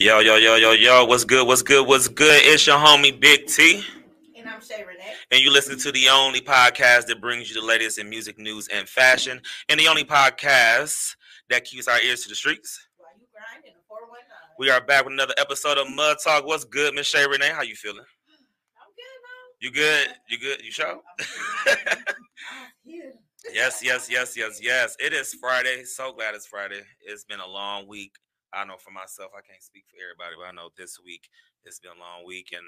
Yo, yo, yo, yo, yo. What's good? What's good? What's good? It's your homie Big T. And I'm Shay Renee. And you listen to the only podcast that brings you the latest in music news and fashion. And the only podcast that keeps our ears to the streets. While you grinding a 419. We are back with another episode of Mud Talk. What's good, Miss Shay Renee? How you feeling? I'm good, man. You good? You good? You sure? yes, yes, yes, yes, yes. It is Friday. So glad it's Friday. It's been a long week. I know for myself, I can't speak for everybody, but I know this week it's been a long week and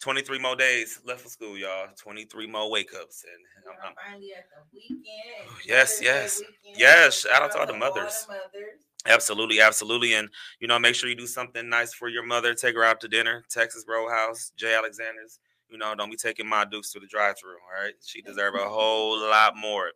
23 more days left for school, y'all. 23 more wake ups. And I'm, I'm finally at the weekend. Oh, yes, yes. Weekend. Yes. Shout out to all the mothers. All the mothers. Absolutely, absolutely. And you know, make sure you do something nice for your mother. Take her out to dinner. Texas Roadhouse, J. Alexander's. You know, don't be taking my dukes to the drive-through. All right, she deserve a whole lot more.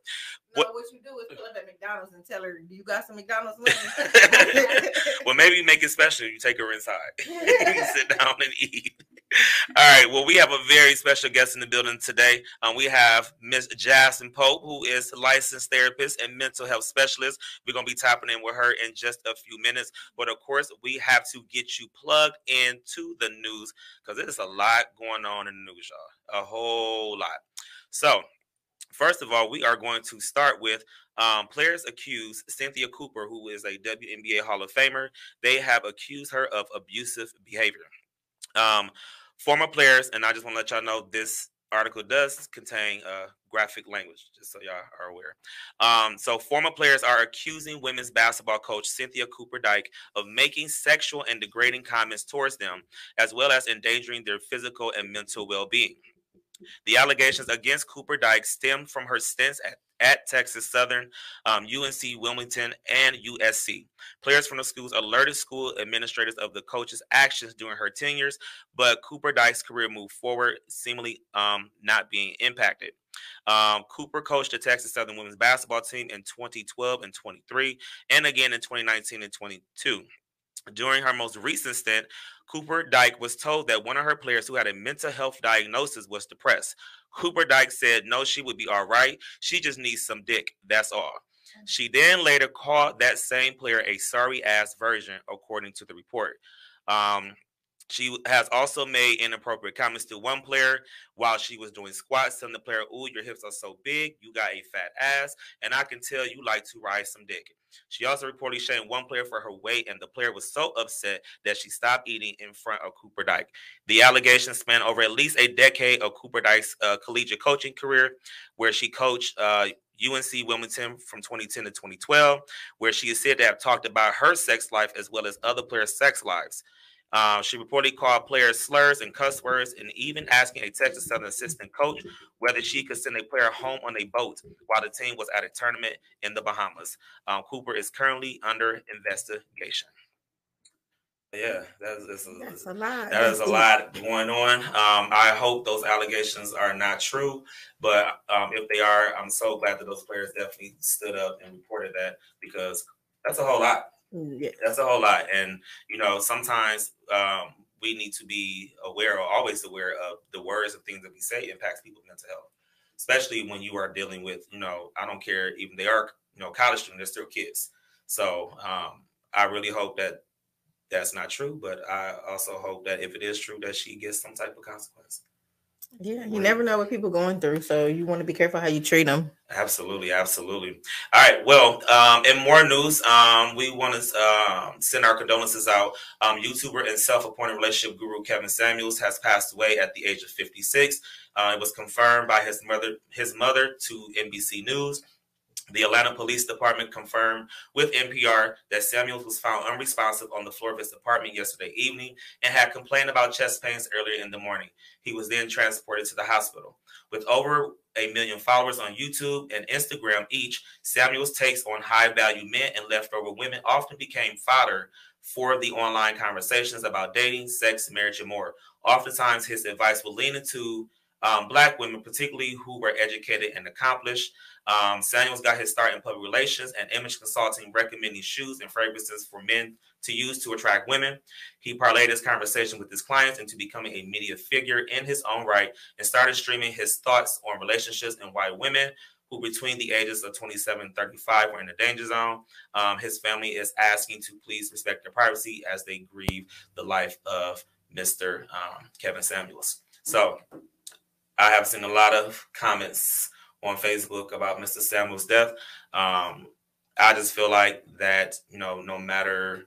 No, what, what you do is pull up at McDonald's and tell her, "Do you got some McDonald's money?" well, maybe you make it special. You take her inside. you sit down and eat. All right. Well, we have a very special guest in the building today. Um, we have Miss Jasmine Pope, who is a licensed therapist and mental health specialist. We're gonna be tapping in with her in just a few minutes. But of course, we have to get you plugged into the news because there's a lot going on in the news, y'all. A whole lot. So, first of all, we are going to start with um, players accuse Cynthia Cooper, who is a WNBA Hall of Famer. They have accused her of abusive behavior. Um, former players, and I just want to let y'all know this article does contain uh, graphic language, just so y'all are aware. Um, so, former players are accusing women's basketball coach Cynthia Cooper Dyke of making sexual and degrading comments towards them, as well as endangering their physical and mental well being. The allegations against Cooper Dyke stemmed from her stints at at Texas Southern, um, UNC Wilmington, and USC. Players from the schools alerted school administrators of the coach's actions during her tenures, but Cooper Dyke's career moved forward, seemingly um, not being impacted. Um, Cooper coached the Texas Southern women's basketball team in 2012 and 23, and again in 2019 and 22. During her most recent stint, Cooper Dyke was told that one of her players who had a mental health diagnosis was depressed. Cooper Dyke said, no, she would be all right. She just needs some dick. That's all. Mm. She then later called that same player a sorry ass version, according to the report. Um, she has also made inappropriate comments to one player while she was doing squats, telling the player, Ooh, your hips are so big, you got a fat ass, and I can tell you like to ride some dick. She also reportedly shamed one player for her weight, and the player was so upset that she stopped eating in front of Cooper Dyke. The allegations span over at least a decade of Cooper Dyke's uh, collegiate coaching career, where she coached uh, UNC Wilmington from 2010 to 2012, where she is said to have talked about her sex life as well as other players' sex lives. Uh, she reportedly called players slurs and cuss words, and even asking a Texas Southern assistant coach whether she could send a player home on a boat while the team was at a tournament in the Bahamas. Um, Cooper is currently under investigation. Yeah, that's, that's, a, that's a lot. That is a lot going on. Um, I hope those allegations are not true, but um, if they are, I'm so glad that those players definitely stood up and reported that because that's a whole lot. Mm, yeah. That's a whole lot. And, you know, sometimes um, we need to be aware or always aware of the words and things that we say impacts people's mental health, especially when you are dealing with, you know, I don't care, even they are, you know, college students, they're still kids. So um, I really hope that that's not true, but I also hope that if it is true, that she gets some type of consequence. Yeah, you never know what people going through, so you want to be careful how you treat them. Absolutely, absolutely. All right. Well, um, in more news, um, we want to um, send our condolences out. Um, YouTuber and self-appointed relationship guru Kevin Samuels has passed away at the age of 56. Uh, it was confirmed by his mother, his mother, to NBC News. The Atlanta Police Department confirmed with NPR that Samuels was found unresponsive on the floor of his apartment yesterday evening and had complained about chest pains earlier in the morning. He was then transported to the hospital. With over a million followers on YouTube and Instagram each, Samuel's takes on high value men and leftover women often became fodder for the online conversations about dating, sex, marriage, and more. Oftentimes, his advice will lean into um, Black women, particularly who were educated and accomplished. Um, Samuels got his start in public relations and image consulting, recommending shoes and fragrances for men to use to attract women. He parlayed his conversation with his clients into becoming a media figure in his own right and started streaming his thoughts on relationships and why women who between the ages of 27 and 35 were in the danger zone. Um, his family is asking to please respect their privacy as they grieve the life of Mr. Um, Kevin Samuels. So I have seen a lot of comments on Facebook about Mr. Samuel's death. Um, I just feel like that, you know, no matter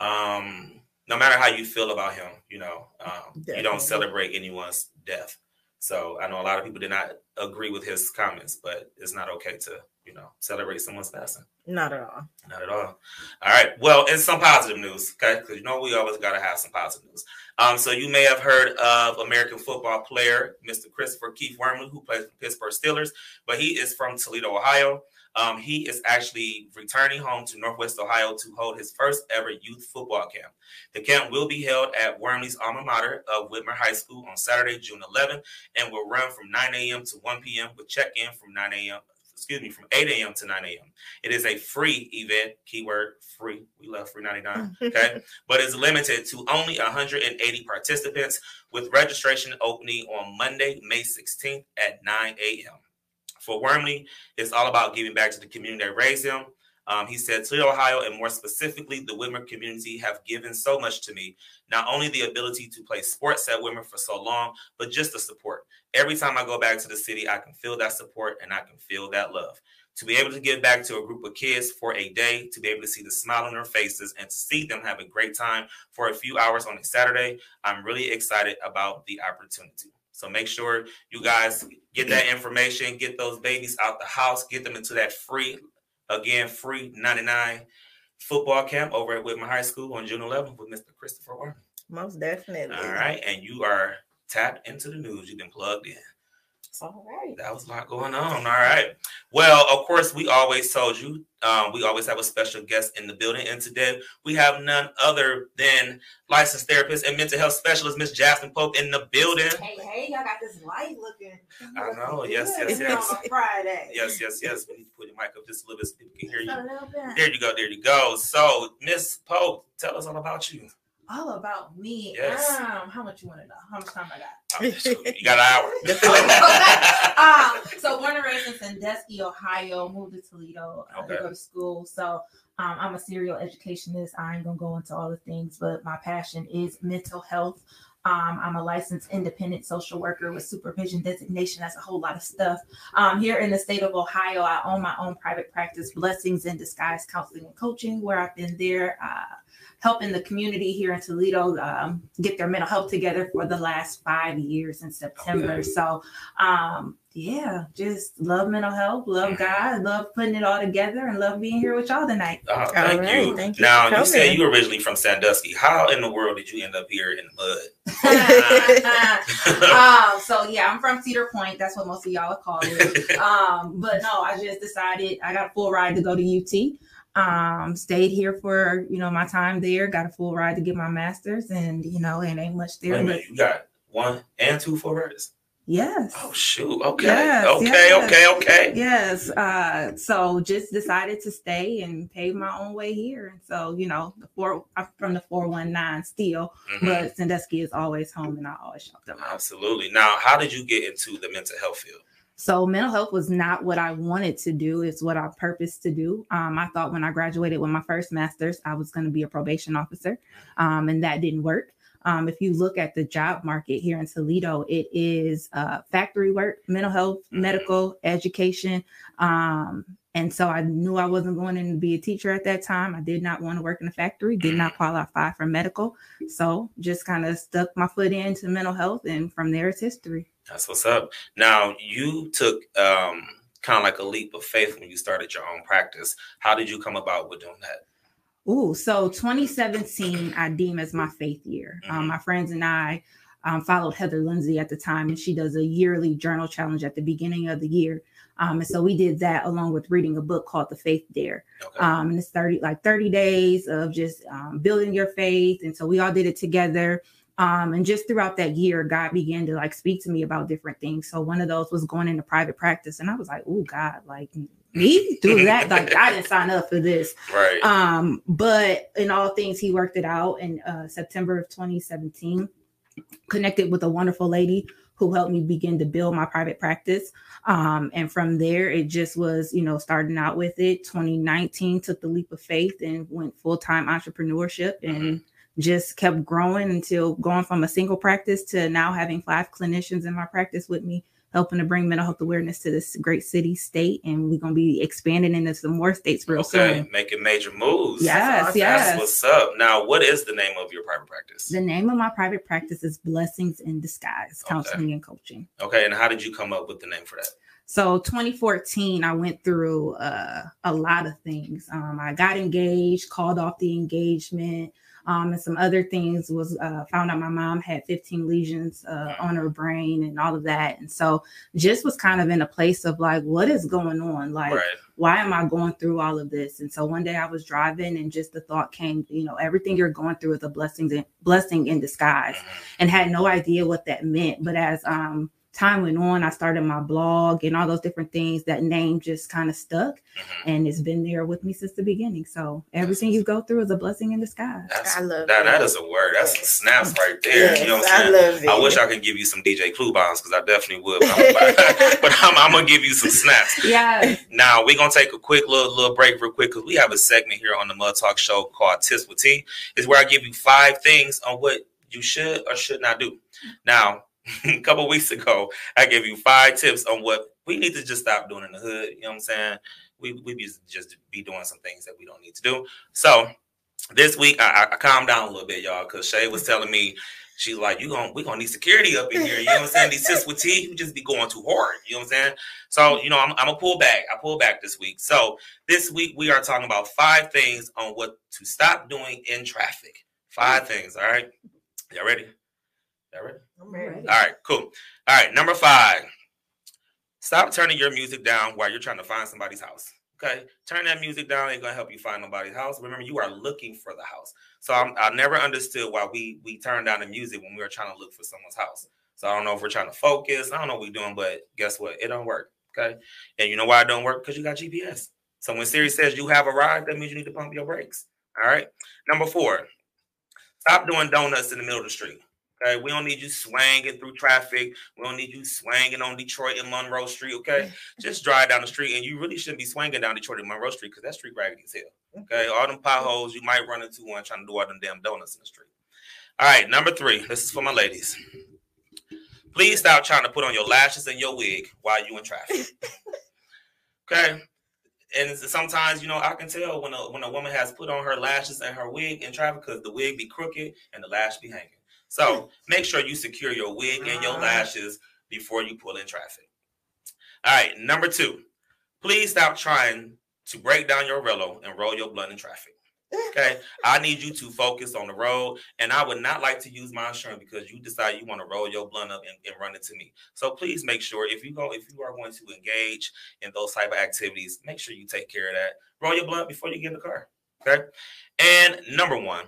um, no matter how you feel about him, you know, um, you don't celebrate anyone's death. So I know a lot of people did not agree with his comments, but it's not okay to, you know, celebrate someone's passing. Not at all. Not at all. All right. Well, and some positive news, okay? Because you know we always got to have some positive news. Um, so you may have heard of American football player Mr. Christopher Keith Wormley, who plays for Pittsburgh Steelers, but he is from Toledo, Ohio. Um, he is actually returning home to Northwest Ohio to hold his first ever youth football camp. The camp will be held at Wormley's alma mater of Whitmer High School on Saturday, June 11th, and will run from 9 a.m. to 1 p.m. with check-in from 9 a.m excuse me, from 8 a.m. to 9 a.m. It is a free event, keyword free. We love free 99. Mm. Okay. but it's limited to only 180 participants with registration opening on Monday, May 16th at 9 a.m. For Wormley, it's all about giving back to the community that raised him. Um, he said, Toledo, Ohio, and more specifically, the Whitmer community have given so much to me. Not only the ability to play sports at Whitmer for so long, but just the support. Every time I go back to the city, I can feel that support and I can feel that love. To be able to give back to a group of kids for a day, to be able to see the smile on their faces, and to see them have a great time for a few hours on a Saturday, I'm really excited about the opportunity. So make sure you guys get that information, get those babies out the house, get them into that free Again, free 99 football camp over at Whitmer High School on June 11th with Mr. Christopher Warren. Most definitely. All right. And you are tapped into the news. You've been plugged in. All right. That was a lot going on. All right. Well, of course, we always told you um, we always have a special guest in the building. And today we have none other than licensed therapist and mental health specialist, Miss Jasmine Pope, in the building. Hey, hey, y'all got this light looking. I know. Yes, yes, yes. On Friday. Yes, yes, yes. We need to put your mic up just a little bit so people can hear you. There you go. There you go. So, Miss Pope, tell us all about you all about me. Yes. Um, how much you want to know? How much time I got? you got an hour. um, so born and raised in Sandusky, Ohio, moved to Toledo uh, okay. to go to school. So um, I'm a serial educationist. I ain't gonna go into all the things, but my passion is mental health. Um, I'm a licensed independent social worker with supervision designation. That's a whole lot of stuff. Um, here in the state of Ohio, I own my own private practice, Blessings in Disguise Counseling and Coaching, where I've been there. Uh, helping the community here in Toledo um, get their mental health together for the last five years in September. Okay. So, um, yeah, just love mental health, love mm-hmm. God, love putting it all together, and love being here with y'all tonight. Oh, thank right, you. Thank you. Now you said you were originally from Sandusky. How in the world did you end up here in the mud? um, so yeah, I'm from Cedar Point. That's what most of y'all call it. Um, but no, I just decided I got a full ride to go to UT. Um, stayed here for you know my time there. Got a full ride to get my master's, and you know it ain't much there. Wait a minute, you got one and two full rides. Yes. Oh shoot. Okay. Yes, okay. Yes. Okay. Okay. Yes. Uh, so just decided to stay and pave my own way here. And so you know the four I'm from the four one nine still, mm-hmm. but Sandusky is always home, and I always shop them. Absolutely. Now, how did you get into the mental health field? So mental health was not what I wanted to do. It's what I purposed to do. Um, I thought when I graduated with my first master's, I was going to be a probation officer, um, and that didn't work. Um, if you look at the job market here in Toledo, it is uh, factory work, mental health, medical, education. Um, and so I knew I wasn't going in to be a teacher at that time. I did not want to work in a factory, did not qualify for medical. So just kind of stuck my foot into mental health, and from there it's history. That's what's up. Now you took um, kind of like a leap of faith when you started your own practice. How did you come about with doing that? Ooh, so 2017 I deem as my faith year. Um, mm-hmm. Um, my friends and I um, followed Heather Lindsey at the time, and she does a yearly journal challenge at the beginning of the year. Um, and so we did that along with reading a book called The Faith Dare. Okay. Um, and it's 30 like 30 days of just um, building your faith. And so we all did it together. Um, and just throughout that year, God began to like speak to me about different things. So one of those was going into private practice, and I was like, "Oh God, like me do that? like I didn't sign up for this." Right. Um, but in all things, He worked it out in uh, September of 2017. connected with a wonderful lady who helped me begin to build my private practice. Um, and from there, it just was, you know, starting out with it. 2019 took the leap of faith and went full time entrepreneurship and just kept growing until going from a single practice to now having five clinicians in my practice with me helping to bring mental health awareness to this great city state and we're going to be expanding into some more states real soon. okay, soon making major moves yes awesome. yes That's what's up now what is the name of your private practice the name of my private practice is blessings in disguise counseling okay. and coaching okay and how did you come up with the name for that so 2014, I went through uh, a lot of things. Um, I got engaged, called off the engagement, um, and some other things was uh, found out my mom had 15 lesions uh, on her brain and all of that. And so just was kind of in a place of like what is going on? Like right. why am i going through all of this? And so one day i was driving and just the thought came you know everything you're going through is a blessing in, blessing in disguise mm-hmm. and had no idea what that meant. But as um time went on, I started my blog and all those different things. That name just kind of stuck, mm-hmm. and it's been there with me since the beginning. So everything you go through is a blessing in disguise. That's, I love that. That is a word. That's some snaps right there. Yes, you know what I'm saying? I love it. I wish I could give you some DJ Clue bombs because I definitely would. But, I'm, but I'm, I'm, gonna give you some snaps. Yeah. Now we're gonna take a quick little little break real quick because we have a segment here on the Mud Talk Show called Tips with T. Is where I give you five things on what you should or should not do. Now a couple weeks ago, I gave you five tips on what we need to just stop doing in the hood. You know what I'm saying? We we just be doing some things that we don't need to do. So this week I, I calmed down a little bit, y'all, because Shay was telling me she's like, "You going we gonna need security up in here." You know what I'm saying? These tips with T, you just be going too hard. You know what I'm saying? So you know, I'm I'm gonna pull back. I pull back this week. So this week we are talking about five things on what to stop doing in traffic. Five things. All right, y'all ready? Y'all ready? I'm ready. All right, cool. All right, number five. Stop turning your music down while you're trying to find somebody's house. Okay, turn that music down ain't gonna help you find nobody's house. Remember, you are looking for the house. So I'm, i never understood why we we turn down the music when we were trying to look for someone's house. So I don't know if we're trying to focus. I don't know what we're doing, but guess what? It don't work. Okay, and you know why it don't work? Because you got GPS. So when Siri says you have arrived, that means you need to pump your brakes. All right. Number four, stop doing donuts in the middle of the street. Okay, we don't need you swanging through traffic. We don't need you swanging on Detroit and Monroe Street. Okay, mm. just drive down the street, and you really shouldn't be swinging down Detroit and Monroe Street because that street raggedy as hell. Okay, all them potholes you might run into one trying to do all them damn donuts in the street. All right, number three. This is for my ladies. Please stop trying to put on your lashes and your wig while you in traffic. Okay, and sometimes you know I can tell when a when a woman has put on her lashes and her wig in traffic because the wig be crooked and the lash be hanging. So hmm. make sure you secure your wig and your uh-huh. lashes before you pull in traffic. All right, number two, please stop trying to break down your Rello and roll your blunt in traffic. Okay, I need you to focus on the road, and I would not like to use my insurance because you decide you want to roll your blunt up and, and run it to me. So please make sure if you go, if you are going to engage in those type of activities, make sure you take care of that. Roll your blunt before you get in the car. Okay, and number one,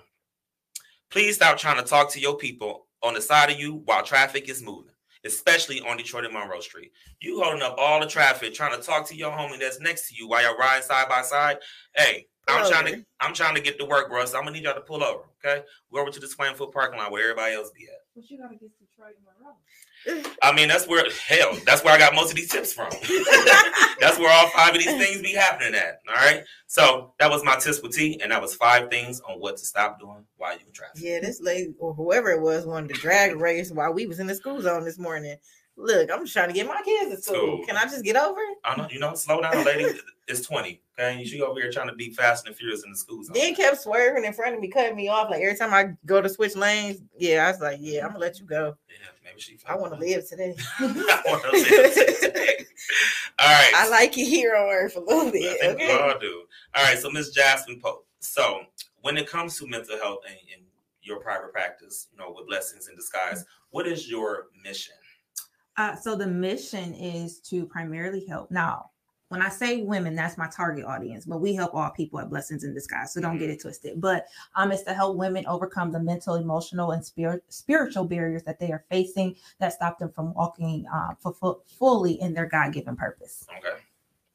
Please stop trying to talk to your people on the side of you while traffic is moving, especially on Detroit and Monroe Street. You holding up all the traffic, trying to talk to your homie that's next to you while you're riding side by side. Hey, I'm trying to I'm trying to get to work, bro. So I'm gonna need y'all to pull over. Okay, we go over to the Swain Foot parking lot where everybody else be at. But you gotta get Detroit and Monroe. I mean, that's where hell, that's where I got most of these tips from. that's where all five of these things be happening at. All right. So that was my tips with T, and that was five things on what to stop doing while you in traffic. Yeah, this lady or whoever it was wanted to drag race while we was in the school zone this morning. Look, I'm just trying to get my kids to school. Can I just get over it? I know, you know, slow down, lady. it's 20. Okay. She over here trying to be fast and furious in the school zone. Then kept swerving in front of me, cutting me off. Like every time I go to switch lanes, yeah, I was like, Yeah, I'm gonna let you go. Yeah, maybe she I want to live today. I want to live today. All right. I like it here on earth a little bit. I okay. we all do. All right, so Miss Jasmine Pope. So when it comes to mental health and, and your private practice, you know, with blessings in disguise, what is your mission? Uh, so the mission is to primarily help. Now, when I say women, that's my target audience, but we help all people at Blessings in Disguise. So don't get mm-hmm. it twisted. But um, it's to help women overcome the mental, emotional, and spirit, spiritual barriers that they are facing that stop them from walking uh, for, fully in their God given purpose. Okay.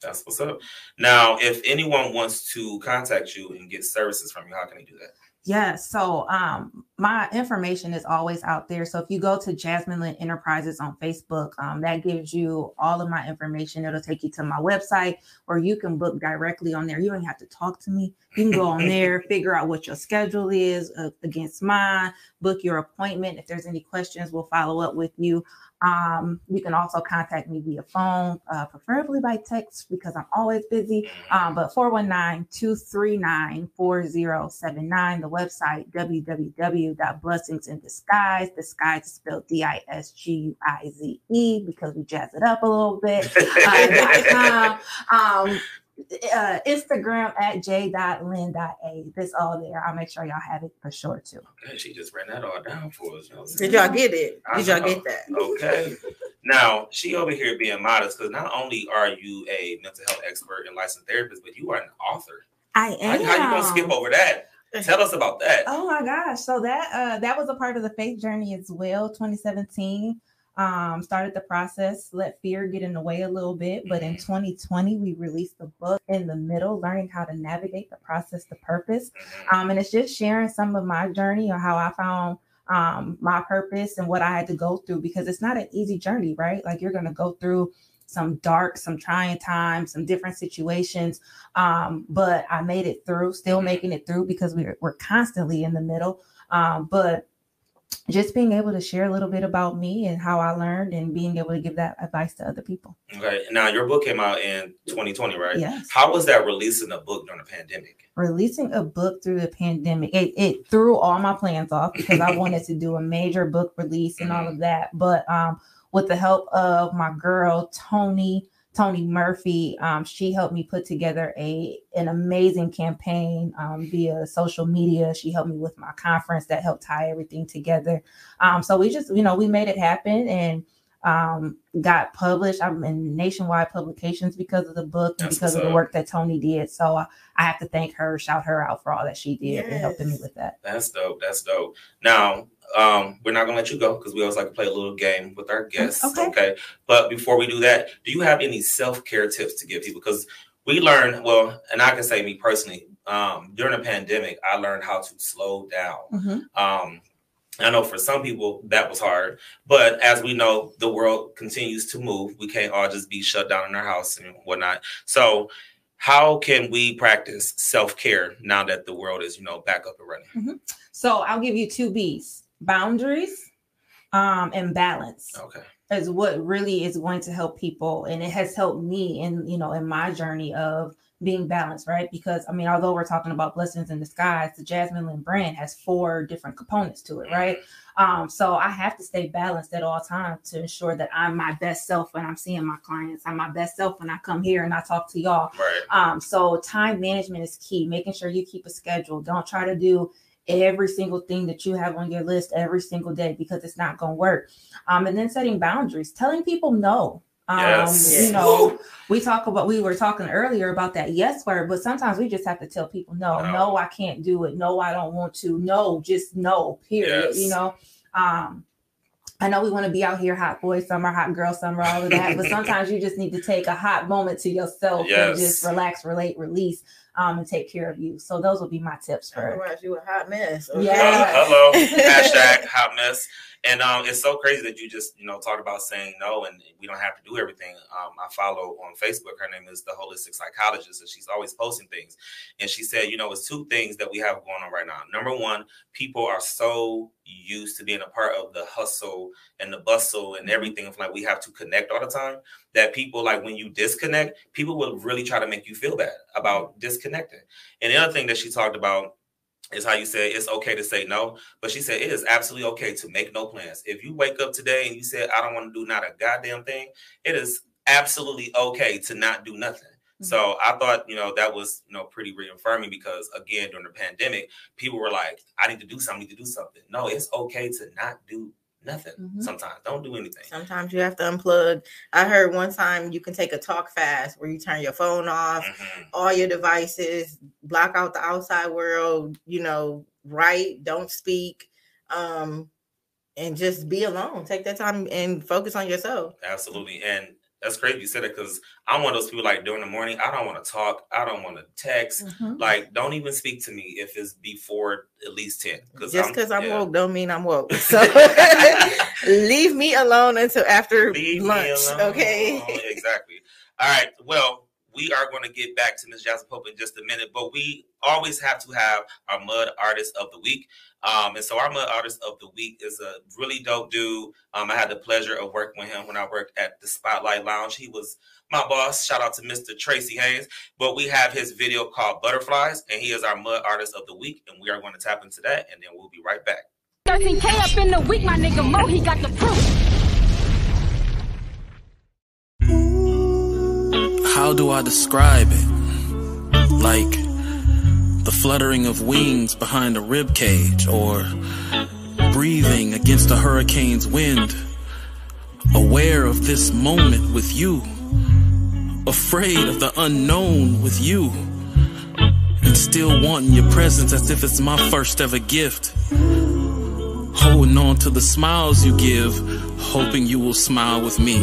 That's what's up. Now, if anyone wants to contact you and get services from you, how can they do that? Yeah, so um, my information is always out there. So if you go to Jasmine Lynn Enterprises on Facebook, um, that gives you all of my information. It'll take you to my website, or you can book directly on there. You don't have to talk to me. You can go on there, figure out what your schedule is uh, against mine, book your appointment. If there's any questions, we'll follow up with you. Um, you can also contact me via phone, uh, preferably by text because I'm always busy. Um, but 419 239 4079, the website www.blessingsin disguise. is spelled D I S G U I Z E because we jazz it up a little bit. Uh, um, uh, Instagram at j.lynn.a. This all there. I'll make sure y'all have it for sure too. Okay, she just ran that all down for us. You know Did y'all get it? Did y'all get that? Okay. now she over here being modest because not only are you a mental health expert and licensed therapist, but you are an author. I am. How, how you gonna skip over that? Tell us about that. Oh my gosh! So that uh, that was a part of the faith journey as well. 2017 um, started the process, let fear get in the way a little bit. But in 2020, mm-hmm. we released the book in the middle, learning how to navigate the process to purpose. Mm-hmm. Um, and it's just sharing some of my journey or how I found um, my purpose and what I had to go through because it's not an easy journey, right? Like you're going to go through some dark, some trying times, some different situations. Um, but I made it through, still mm-hmm. making it through because we're, we're constantly in the middle. Um, but just being able to share a little bit about me and how I learned and being able to give that advice to other people. Okay. Now your book came out in 2020, right? Yes. How was that releasing a book during the pandemic? Releasing a book through the pandemic, it, it threw all my plans off because I wanted to do a major book release and mm-hmm. all of that. But um, with the help of my girl, Tony, Tony Murphy. Um, she helped me put together a an amazing campaign um, via social media. She helped me with my conference that helped tie everything together. Um, so we just, you know, we made it happen and um, got published. I'm in nationwide publications because of the book and That's because of the work that Tony did. So I, I, have to thank her, shout her out for all that she did yes. and helping me with that. That's dope. That's dope. Now, um, we're not gonna let you go because we always like to play a little game with our guests. Okay. okay. But before we do that, do you have any self care tips to give people? Because we learned, well, and I can say me personally, um, during the pandemic, I learned how to slow down. Mm-hmm. Um, I know for some people that was hard, but as we know, the world continues to move. We can't all just be shut down in our house and whatnot. So, how can we practice self care now that the world is, you know, back up and running? Mm-hmm. So, I'll give you two B's boundaries um, and balance. Okay. Is what really is going to help people. And it has helped me in, you know, in my journey of being balanced, right? Because I mean, although we're talking about blessings in disguise, the Jasmine Lynn brand has four different components to it, right? Um, so I have to stay balanced at all times to ensure that I'm my best self when I'm seeing my clients. I'm my best self when I come here and I talk to y'all. Right. Um, so time management is key, making sure you keep a schedule. Don't try to do every single thing that you have on your list every single day because it's not going to work. Um, and then setting boundaries, telling people no. Um, yes. you know, we talk about we were talking earlier about that yes word, but sometimes we just have to tell people no, no, no I can't do it. No, I don't want to. No, just no, period. Yes. You know. Um, I know we want to be out here, hot boy summer, hot girl summer, all of that, but sometimes you just need to take a hot moment to yourself yes. and just relax, relate, release um, and take care of you. So those will be my tips for. Otherwise, you a hot mess. Okay. Yeah. Uh, hello. Hashtag hot mess. And um, it's so crazy that you just, you know, talked about saying no and we don't have to do everything. Um, I follow on Facebook. Her name is the holistic psychologist, and she's always posting things. And she said, you know, it's two things that we have going on right now. Number one, people are so used to being a part of the hustle and the bustle and mm-hmm. everything of like we have to connect all the time that people like when you disconnect, people will really try to make you feel bad about disconnecting. And the other thing that she talked about is how you say it's okay to say no. But she said it is absolutely okay to make no plans. If you wake up today and you said, I don't want to do not a goddamn thing, it is absolutely okay to not do nothing. Mm-hmm. So I thought, you know, that was, you know, pretty reaffirming because again, during the pandemic, people were like, I need to do something, I need to do something. No, it's okay to not do nothing mm-hmm. sometimes. Don't do anything. Sometimes you have to unplug. I heard one time you can take a talk fast where you turn your phone off mm-hmm. all your devices block out the outside world you know write don't speak um and just be alone. Take that time and focus on yourself. Absolutely. And That's crazy you said it because I'm one of those people like during the morning, I don't want to talk. I don't want to text. Mm-hmm. Like, don't even speak to me if it's before at least 10. Cause Just because I'm, I'm yeah. woke don't mean I'm woke. So leave me alone until after leave lunch. Okay. exactly. All right. Well, we are going to get back to Ms. Jasmine Pope in just a minute, but we always have to have our Mud Artist of the Week. Um, and so our Mud Artist of the Week is a really dope dude. Um, I had the pleasure of working with him when I worked at the Spotlight Lounge. He was my boss. Shout out to Mr. Tracy Haynes. But we have his video called Butterflies, and he is our Mud Artist of the Week. And we are going to tap into that, and then we'll be right back. 13K up in the week, my nigga Mo, he got the proof. How do I describe it? Like the fluttering of wings behind a rib cage, or breathing against a hurricane's wind. Aware of this moment with you, afraid of the unknown with you, and still wanting your presence as if it's my first ever gift. Holding on to the smiles you give, hoping you will smile with me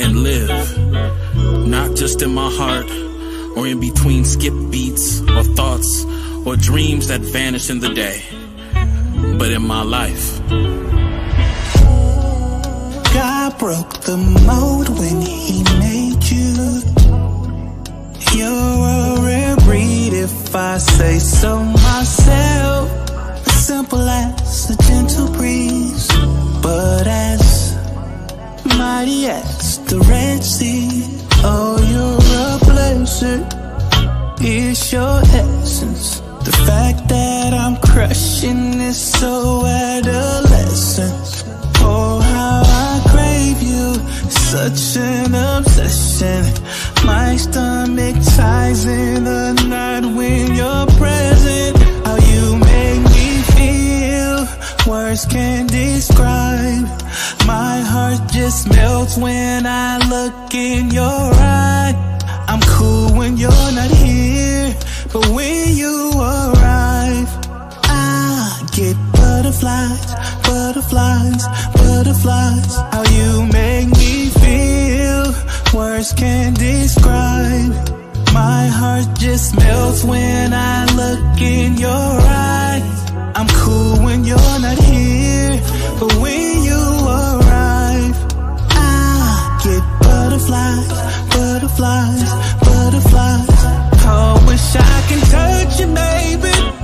and live, not just in my heart or in between skip beats or thoughts or dreams that vanish in the day, but in my life. God broke the mold when he made you. You're a rare breed if I say so myself. Simple as a gentle breeze, but as mighty as the Red Sea. Oh, you're a blessing. It's your essence. The fact that I'm crushing is so adolescent. Oh, how I crave you. Such an obsession. My stomach ties in the night when you're present. How you make me feel. Words can't describe. My heart just melts when I look in your eye. I'm cool when you're not here, but when you arrive, I get butterflies, butterflies, butterflies. How you make me feel, words can't describe. My heart just melts when I look in your eyes. I'm cool when you're not here, but when you butterflies, butterflies, butterflies. Oh, wish I can touch you, baby.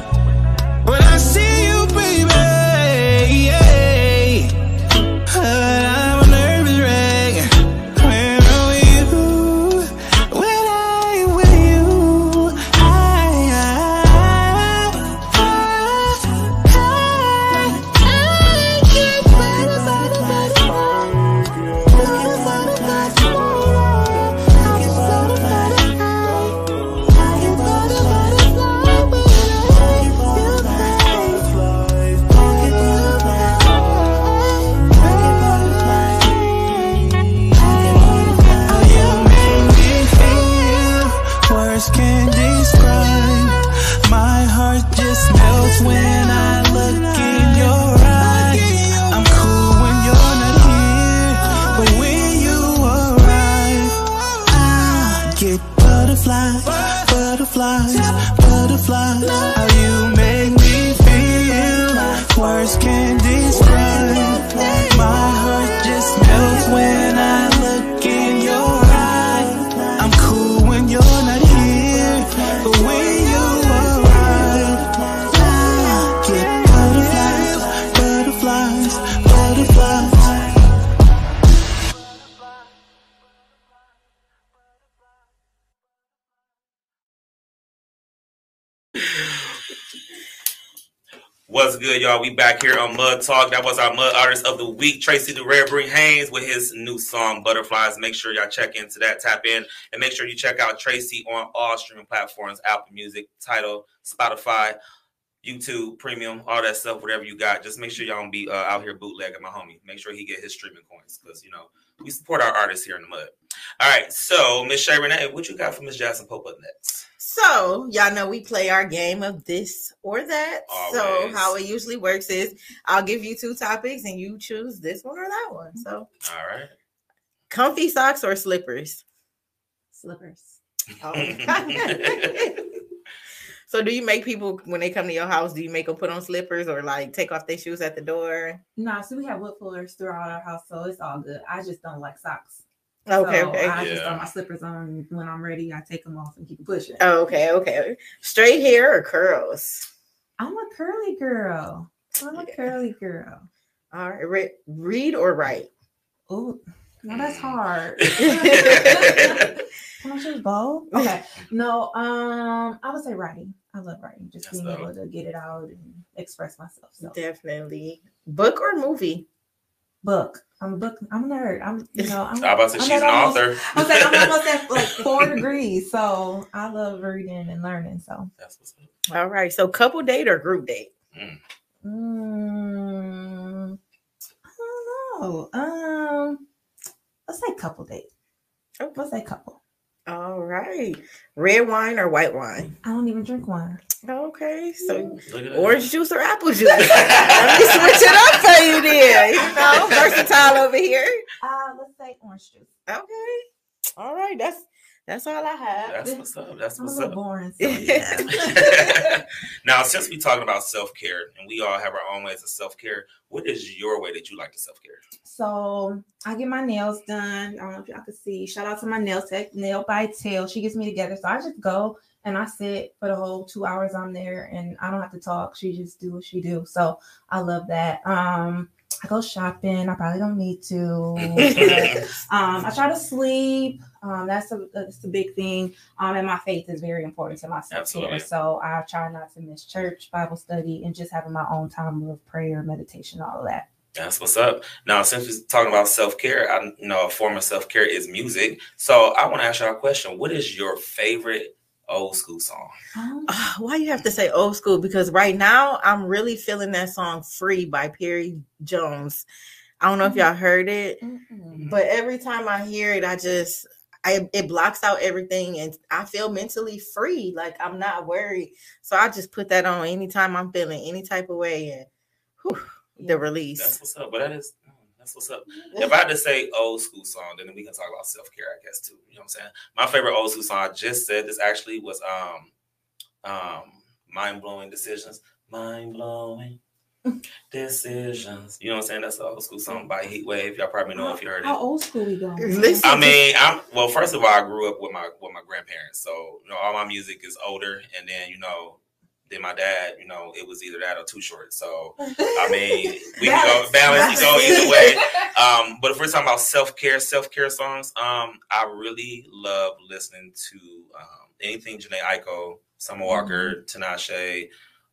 What's good, y'all? We back here on Mud Talk. That was our Mud Artist of the Week, Tracy the Rare Haynes, with his new song Butterflies. Make sure y'all check into that, tap in, and make sure you check out Tracy on all streaming platforms: Apple Music, Tidal, Spotify, YouTube Premium, all that stuff. Whatever you got, just make sure y'all don't be uh, out here bootlegging my homie. Make sure he get his streaming coins because you know we support our artists here in the mud. All right, so Miss Shay Renee, what you got for Miss Jackson Pope up next? So, y'all know we play our game of this or that. Always. So, how it usually works is I'll give you two topics and you choose this one or that one. So, all right. Comfy socks or slippers? Slippers. Oh. so do you make people when they come to your house, do you make them put on slippers or like take off their shoes at the door? No, nah, so we have wood floors throughout our house, so it's all good. I just don't like socks. Okay, so okay. I yeah. just throw my slippers on when I'm ready. I take them off and keep pushing. Oh, okay, okay. Straight hair or curls? I'm a curly girl. I'm a curly girl. All right. Re- read or write? Oh, no, that's hard. Can I choose both? Okay. No, um, I would say writing. I love writing. Just that's being able to get it out and express myself. So. Definitely. Book or movie? Book. I'm a book. I'm a nerd. I'm you know. I'm, I'm about to say she's an almost, author. I'm saying I'm almost at like four degrees, so I love reading and learning. So that's what's up. All right. So couple date or group date? Mm. Mm, I don't know. Um, let's say couple date. Okay. Let's say couple. All right. Red wine or white wine? I don't even drink wine. Okay, so orange juice or apple juice? Let me switch it up for you there. You know, versatile over here. Uh, let's say orange juice. Okay. All right. That's that's all I have. That's what's up. That's what's up. Boring. So yeah. now, since we're talking about self care, and we all have our own ways of self care, what is your way that you like to self care? So I get my nails done. I don't know if y'all can see. Shout out to my nail tech, Nail by Tail. She gets me together. So I just go and I sit for the whole two hours I'm there, and I don't have to talk. She just do what she do. So I love that. Um, I go shopping. I probably don't need to. But, um, I try to sleep. Um, that's a that's a big thing. Um, and my faith is very important to myself too. So I try not to miss church, Bible study, and just having my own time of prayer, meditation, all of that. That's what's up. Now, since we're talking about self care, I know a form of self care is music. So I want to ask y'all a question. What is your favorite old school song. Uh, why you have to say old school? Because right now I'm really feeling that song "Free" by Perry Jones. I don't know if y'all heard it, mm-hmm. but every time I hear it, I just I it blocks out everything, and I feel mentally free. Like I'm not worried, so I just put that on anytime I'm feeling any type of way, and whew, the release. That's what's up. But that is that's what's up. If I had to say old school song, then we can talk about self care, I guess too. You know what I'm saying? My favorite old school song, I just said this actually was um um mind blowing decisions. Mind blowing decisions. You know what I'm saying? That's an old school song by Heatwave. Y'all probably know how, if you heard it. How old school we going? I mean, I'm well. First of all, I grew up with my with my grandparents, so you know all my music is older, and then you know then my dad, you know, it was either that or too short. So I mean, we can go balance, we go either way. Um, but if we're talking about self care, self care songs, um, I really love listening to um, anything Jhené Aiko, Summer Walker, mm-hmm. Tinashe,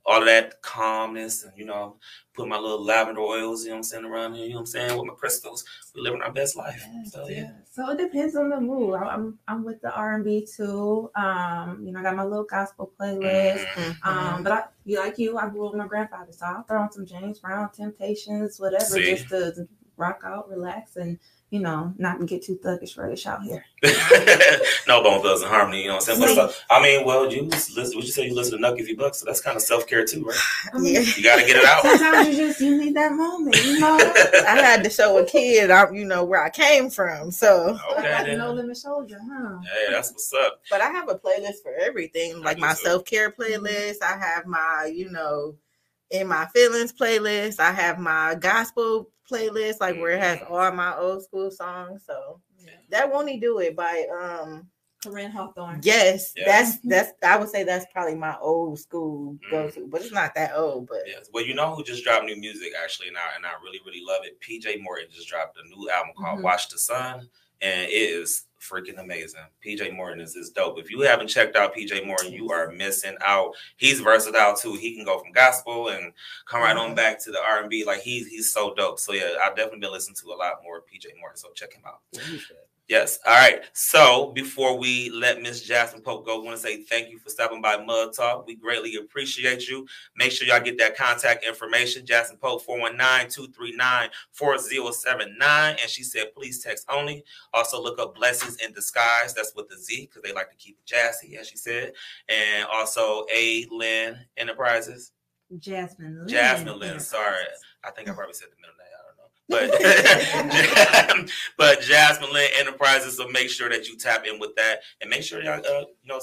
all of that calmness and you know put my little lavender oils you know what i'm saying around here you know what i'm saying with my crystals. We're living our best life. So yeah. so it depends on the mood. I'm i'm with the r&b too. Um you know i got my little gospel playlist. Mm-hmm. um but i you like you i grew up with my grandfather so i'll throw on some james brown temptations whatever See? just to rock out relax and you know, not get too thuggish ruggish out here. no bone thugs and harmony, you know what I'm saying? But I mean, well, you listen, would you say you listen to Knuck If You Buck? So that's kind of self care too, right? yeah. You got to get it out. Sometimes you just you need that moment, you know. I had to show a kid, I, you know, where I came from. So okay, no limit soldier, huh? Hey, that's what's up. But I have a playlist for everything, like my self care mm-hmm. playlist. I have my, you know, in my feelings playlist. I have my gospel playlist, like where it has all my old school songs. So yeah. that won't he do it by um Koryn Hawthorne. Yes, yeah. that's that's I would say that's probably my old school go to, mm. but it's not that old. But yes, well, you know who just dropped new music actually, and I and I really really love it. PJ Morton just dropped a new album called mm-hmm. Watch the Sun, and it is freaking amazing. PJ Morton is this dope. If you haven't checked out PJ Morton, you are missing out. He's versatile too. He can go from gospel and come right on mm-hmm. back to the R and B. Like he's he's so dope. So yeah, I've definitely been listening to a lot more PJ Morton. So check him out. Yes. All right. So before we let Miss Jasmine Pope go, I want to say thank you for stopping by Mud Talk. We greatly appreciate you. Make sure y'all get that contact information. Jasmine Pope, 419-239-4079. And she said, please text only. Also look up Blessings in Disguise. That's with the Z because they like to keep it jazzy, as she said. And also A Lynn Enterprises. Jasmine Lynn. Jasmine Lynn. Sorry. I think I probably said the middle name. But but Jasmine Lynn Enterprises, so make sure that you tap in with that and make sure y'all uh, you know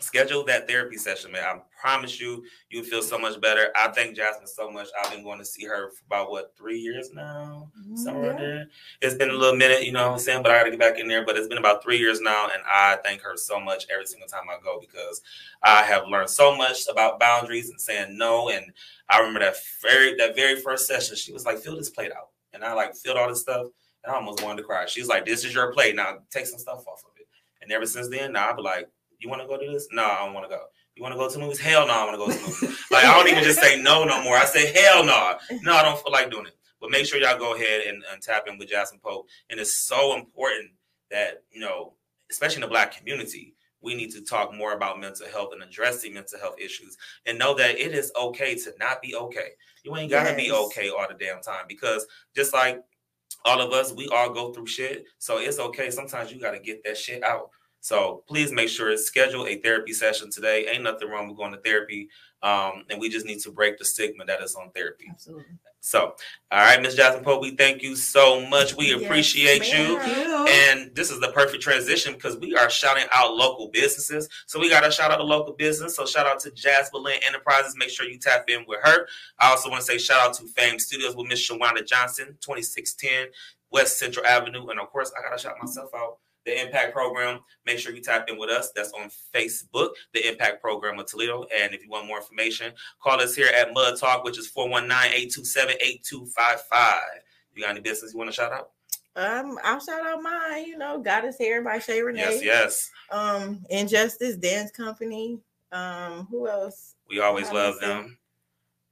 schedule that therapy session, man. I promise you, you feel so much better. I thank Jasmine so much. I've been going to see her for about what three years now, mm-hmm. somewhere yeah. there. It's been a little minute, you know what I'm saying, but I got to get back in there. But it's been about three years now, and I thank her so much every single time I go because I have learned so much about boundaries and saying no. And I remember that very that very first session, she was like, "Fill this plate out," and I like filled all this stuff. And I almost wanted to cry. She's like, "This is your plate. Now take some stuff off of it." And ever since then, now I'll be like, you want to go to this? No, I don't want to go. You want to go to movies? Hell no, I want to go to movies. like I don't even just say no no more. I say hell no. No, I don't feel like doing it. But make sure y'all go ahead and, and tap in with Jasmine Pope. And it's so important that you know, especially in the Black community, we need to talk more about mental health and addressing mental health issues and know that it is okay to not be okay. You ain't gotta yes. be okay all the damn time because just like all of us, we all go through shit. So it's okay. Sometimes you gotta get that shit out. So please make sure to schedule a therapy session today. Ain't nothing wrong with going to therapy. Um, and we just need to break the stigma that is on therapy. Absolutely. So, all right, Miss Jasmine Pope, we thank you so much. We yes, appreciate you. you. And this is the perfect transition because we are shouting out local businesses. So we got to shout out a local business. So shout out to Jasmine Lynn Enterprises. Make sure you tap in with her. I also want to say shout out to Fame Studios with Miss Shawanda Johnson, 2610 West Central Avenue. And of course, I got to shout myself out the Impact Program. Make sure you tap in with us. That's on Facebook, the Impact Program of Toledo. And if you want more information, call us here at Mud Talk, which is 419-827-8255. You got any business you want to shout out? Um, I'll shout out mine, you know, Goddess Hair by Shay Renee. Yes, yes. Um, Injustice Dance Company. Um, who else? We always love them.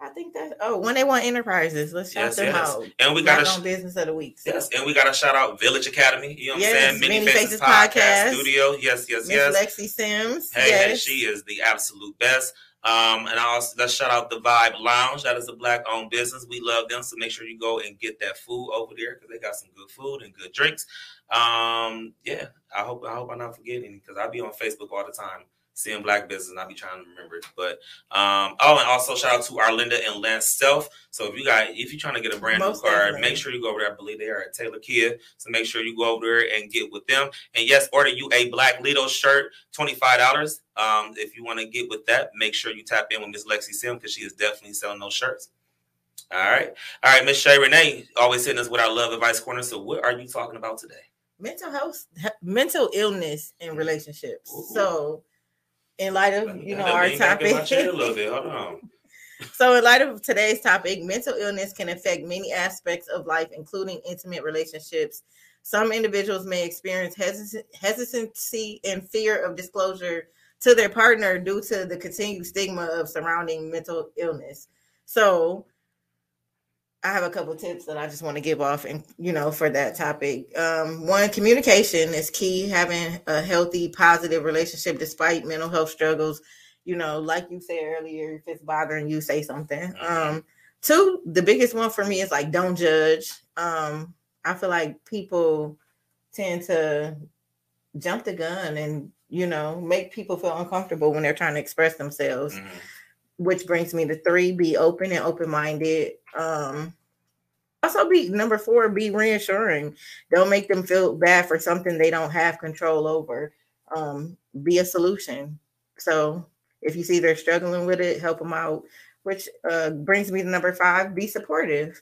I think that oh, when they want enterprises, let's shout yes, them yes. out. And we got a business of the week. So. Yes, and we got to shout out Village Academy. You know what yes, I'm saying? Many, Many Faces, Faces Podcast, Podcast, Studio. Yes, yes, Ms. yes. Lexi Sims. Hey, yes. hey, she is the absolute best. Um, and I also let's shout out the Vibe Lounge. That is a black owned business. We love them, so make sure you go and get that food over there because they got some good food and good drinks. Um, yeah, I hope I hope I'm not forgetting because I be on Facebook all the time seeing black business and I be trying to remember it. But um, oh, and also shout out to Arlinda and Lance Self. So if you got if you're trying to get a brand Most new car, definitely. make sure you go over there. I believe they are at Taylor Kia. So make sure you go over there and get with them. And yes, order you a black Lido shirt, $25. Um, if you want to get with that, make sure you tap in with Miss Lexi Sim because she is definitely selling those shirts. All right. All right, Miss Shay Renee, always hitting us with our love advice corner. So what are you talking about today? Mental health, mental illness in relationships. Ooh. So in light of you know our topic. so in light of today's topic, mental illness can affect many aspects of life, including intimate relationships. Some individuals may experience hesitancy and fear of disclosure to their partner due to the continued stigma of surrounding mental illness. So I have a couple tips that I just want to give off and you know for that topic. Um, one, communication is key. Having a healthy, positive relationship despite mental health struggles. You know, like you said earlier, if it's bothering you, say something. Mm-hmm. Um, two, the biggest one for me is like don't judge. Um, I feel like people tend to jump the gun and you know make people feel uncomfortable when they're trying to express themselves. Mm-hmm which brings me to three be open and open-minded. Um also be number four be reassuring. Don't make them feel bad for something they don't have control over. Um be a solution. So if you see they're struggling with it help them out which uh brings me to number five be supportive.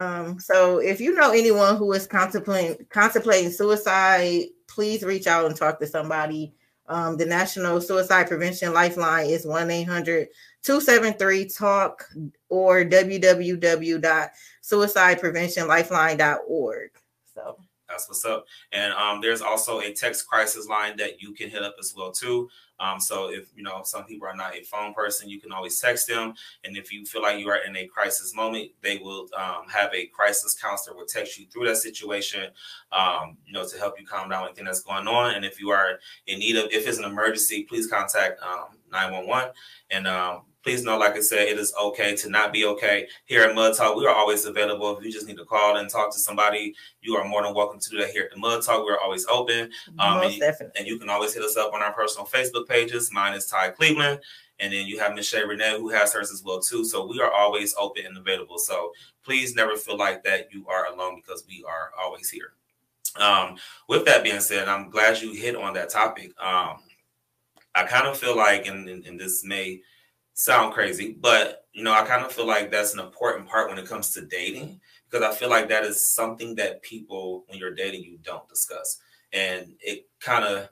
Um so if you know anyone who is contemplating contemplating suicide please reach out and talk to somebody um, the National Suicide Prevention Lifeline is 1 800 273 TALK or www.suicidepreventionlifeline.org. So that's what's up. And um, there's also a text crisis line that you can hit up as well too. Um, so if you know some people are not a phone person, you can always text them. And if you feel like you are in a crisis moment, they will um, have a crisis counselor will text you through that situation. Um, you know to help you calm down anything that's going on. And if you are in need of, if it's an emergency, please contact um, 911 and um, please know, like I said, it is okay to not be okay. Here at Mud Talk, we are always available. If you just need to call and talk to somebody, you are more than welcome to do that here at the Mud Talk. We're always open. Um, Most and, definitely. And you can always hit us up on our personal Facebook pages. Mine is Ty Cleveland. And then you have Miss Shay Renee, who has hers as well too. So we are always open and available. So please never feel like that you are alone because we are always here. Um, with that being said, I'm glad you hit on that topic. Um, I kind of feel like, and, and, and this may sound crazy, but you know, I kind of feel like that's an important part when it comes to dating because I feel like that is something that people, when you're dating, you don't discuss, and it kind of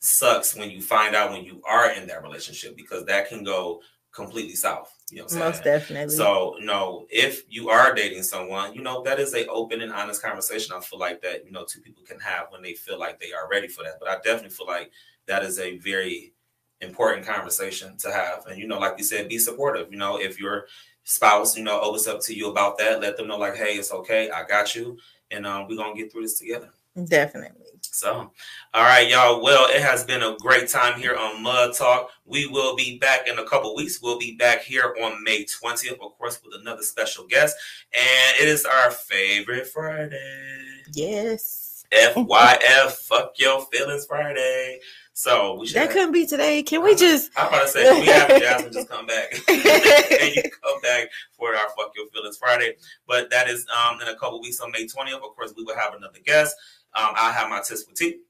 sucks when you find out when you are in that relationship because that can go completely south. You know Most definitely. So, you know, if you are dating someone, you know, that is a open and honest conversation. I feel like that, you know, two people can have when they feel like they are ready for that. But I definitely feel like that is a very important conversation to have. And, you know, like you said, be supportive. You know, if your spouse, you know, opens up to you about that, let them know, like, hey, it's okay. I got you. And um, we're to get through this together. Definitely. So, all right, y'all. Well, it has been a great time here on Mud Talk. We will be back in a couple weeks. We'll be back here on May 20th, of course, with another special guest. And it is our favorite Friday. Yes. FYF, fuck your feelings Friday. So we should that have, couldn't be today. Can we just? I'm about to say, we have Jasmine just come back and you come back for our fuck your feelings Friday. But that is um in a couple weeks on May 20th. Of course, we will have another guest. Um, I'll have my tips with T.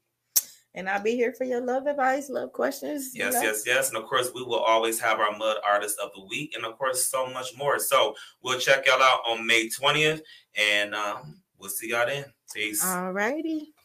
And I'll be here for your love advice, love questions. Yes, know? yes, yes. And of course, we will always have our mud artist of the week, and of course, so much more. So we'll check y'all out on May 20th, and um, we'll see y'all then. Peace. All righty.